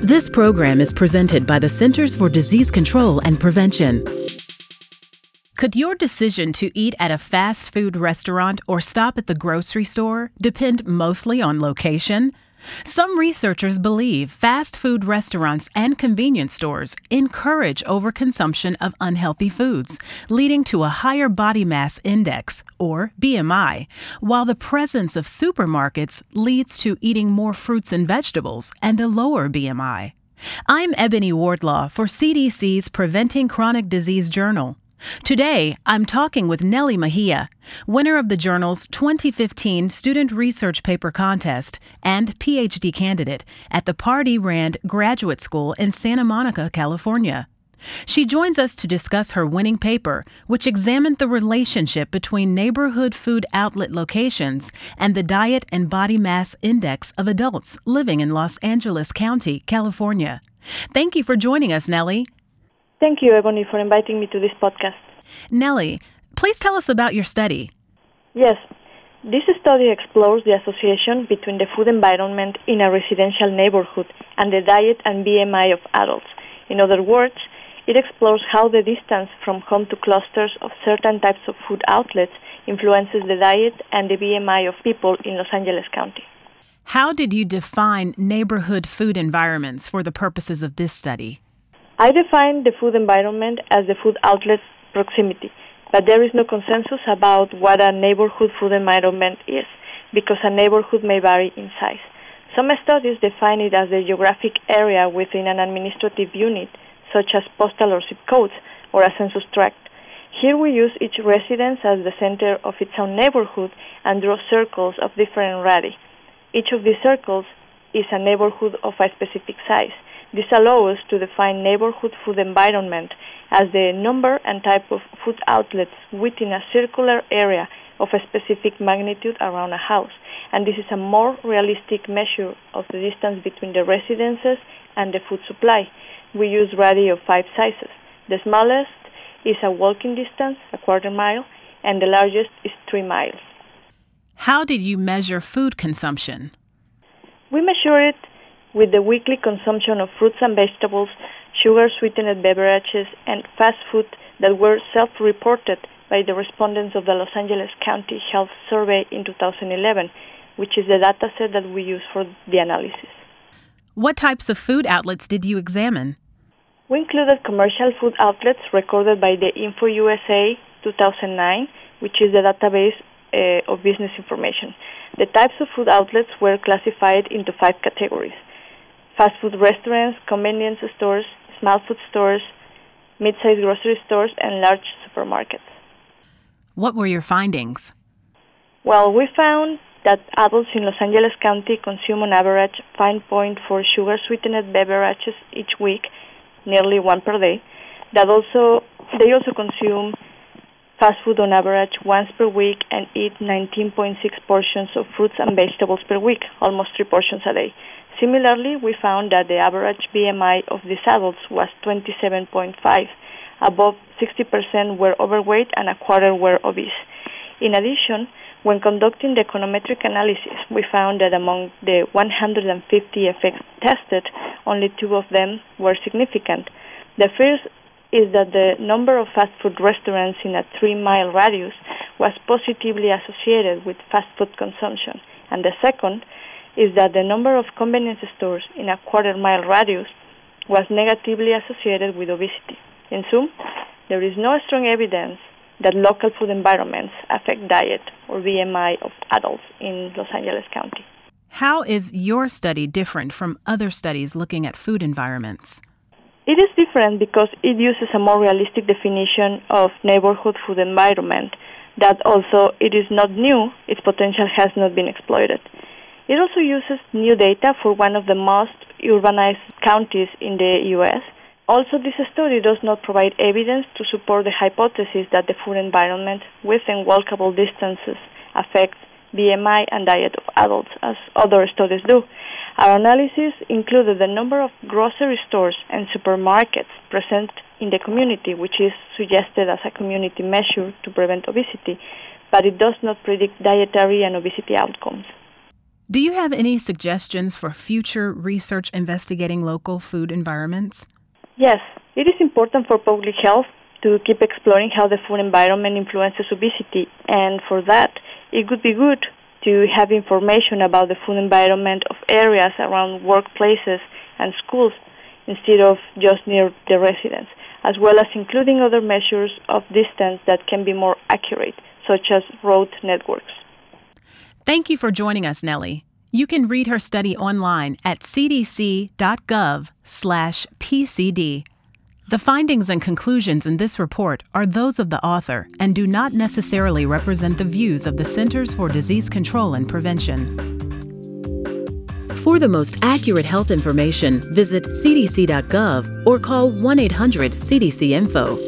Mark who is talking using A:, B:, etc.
A: This program is presented by the Centers for Disease Control and Prevention. Could your decision to eat at a fast food restaurant or stop at the grocery store depend mostly on location? Some researchers believe fast food restaurants and convenience stores encourage overconsumption of unhealthy foods, leading to a higher body mass index, or BMI, while the presence of supermarkets leads to eating more fruits and vegetables and a lower BMI. I'm Ebony Wardlaw for CDC's Preventing Chronic Disease Journal. Today, I'm talking with Nelly Mejia, winner of the journal's 2015 Student Research Paper Contest and PhD candidate at the Pardee Rand Graduate School in Santa Monica, California. She joins us to discuss her winning paper, which examined the relationship between neighborhood food outlet locations and the diet and body mass index of adults living in Los Angeles County, California. Thank you for joining us, Nelly.
B: Thank you, Ebony, for inviting me to this podcast.
A: Nelly, please tell us about your study.
B: Yes, this study explores the association between the food environment in a residential neighborhood and the diet and BMI of adults. In other words, it explores how the distance from home to clusters of certain types of food outlets influences the diet and the BMI of people in Los Angeles County.
A: How did you define neighborhood food environments for the purposes of this study?
B: I define the food environment as the food outlet proximity, but there is no consensus about what a neighborhood food environment is, because a neighborhood may vary in size. Some studies define it as the geographic area within an administrative unit, such as postal or zip codes, or a census tract. Here we use each residence as the center of its own neighborhood and draw circles of different radii. Each of these circles is a neighborhood of a specific size. This allows us to define neighborhood food environment as the number and type of food outlets within a circular area of a specific magnitude around a house. And this is a more realistic measure of the distance between the residences and the food supply. We use radii of five sizes. The smallest is a walking distance, a quarter mile, and the largest is three miles.
A: How did you measure food consumption?
B: We measure it with the weekly consumption of fruits and vegetables, sugar sweetened beverages, and fast food that were self reported by the respondents of the Los Angeles County Health Survey in 2011, which is the dataset that we use for the analysis.
A: What types of food outlets did you examine?
B: We included commercial food outlets recorded by the InfoUSA 2009, which is the database uh, of business information. The types of food outlets were classified into five categories fast food restaurants, convenience stores, small food stores, mid-sized grocery stores, and large supermarkets.
A: What were your findings?
B: Well, we found that adults in Los Angeles County consume on average 5.4 sugar sweetened beverages each week, nearly one per day. That also they also consume fast food on average once per week and eat 19.6 portions of fruits and vegetables per week, almost three portions a day. Similarly, we found that the average BMI of these adults was 27.5. Above 60% were overweight and a quarter were obese. In addition, when conducting the econometric analysis, we found that among the 150 effects tested, only two of them were significant. The first is that the number of fast food restaurants in a three mile radius was positively associated with fast food consumption, and the second is that the number of convenience stores in a quarter mile radius was negatively associated with obesity. In sum, there is no strong evidence that local food environments affect diet or BMI of adults in Los Angeles County.
A: How is your study different from other studies looking at food environments?
B: It is different because it uses a more realistic definition of neighborhood food environment that also it is not new, its potential has not been exploited. It also uses new data for one of the most urbanized counties in the U.S. Also, this study does not provide evidence to support the hypothesis that the food environment within walkable distances affects BMI and diet of adults, as other studies do. Our analysis included the number of grocery stores and supermarkets present in the community, which is suggested as a community measure to prevent obesity, but it does not predict dietary and obesity outcomes.
A: Do you have any suggestions for future research investigating local food environments?
B: Yes, it is important for public health to keep exploring how the food environment influences obesity, and for that, it would be good to have information about the food environment of areas around workplaces and schools instead of just near the residents, as well as including other measures of distance that can be more accurate, such as road networks.
A: Thank you for joining us, Nelly. You can read her study online at cdc.gov/pcd. The findings and conclusions in this report are those of the author and do not necessarily represent the views of the Centers for Disease Control and Prevention. For the most accurate health information, visit cdc.gov or call 1 800 CDC Info.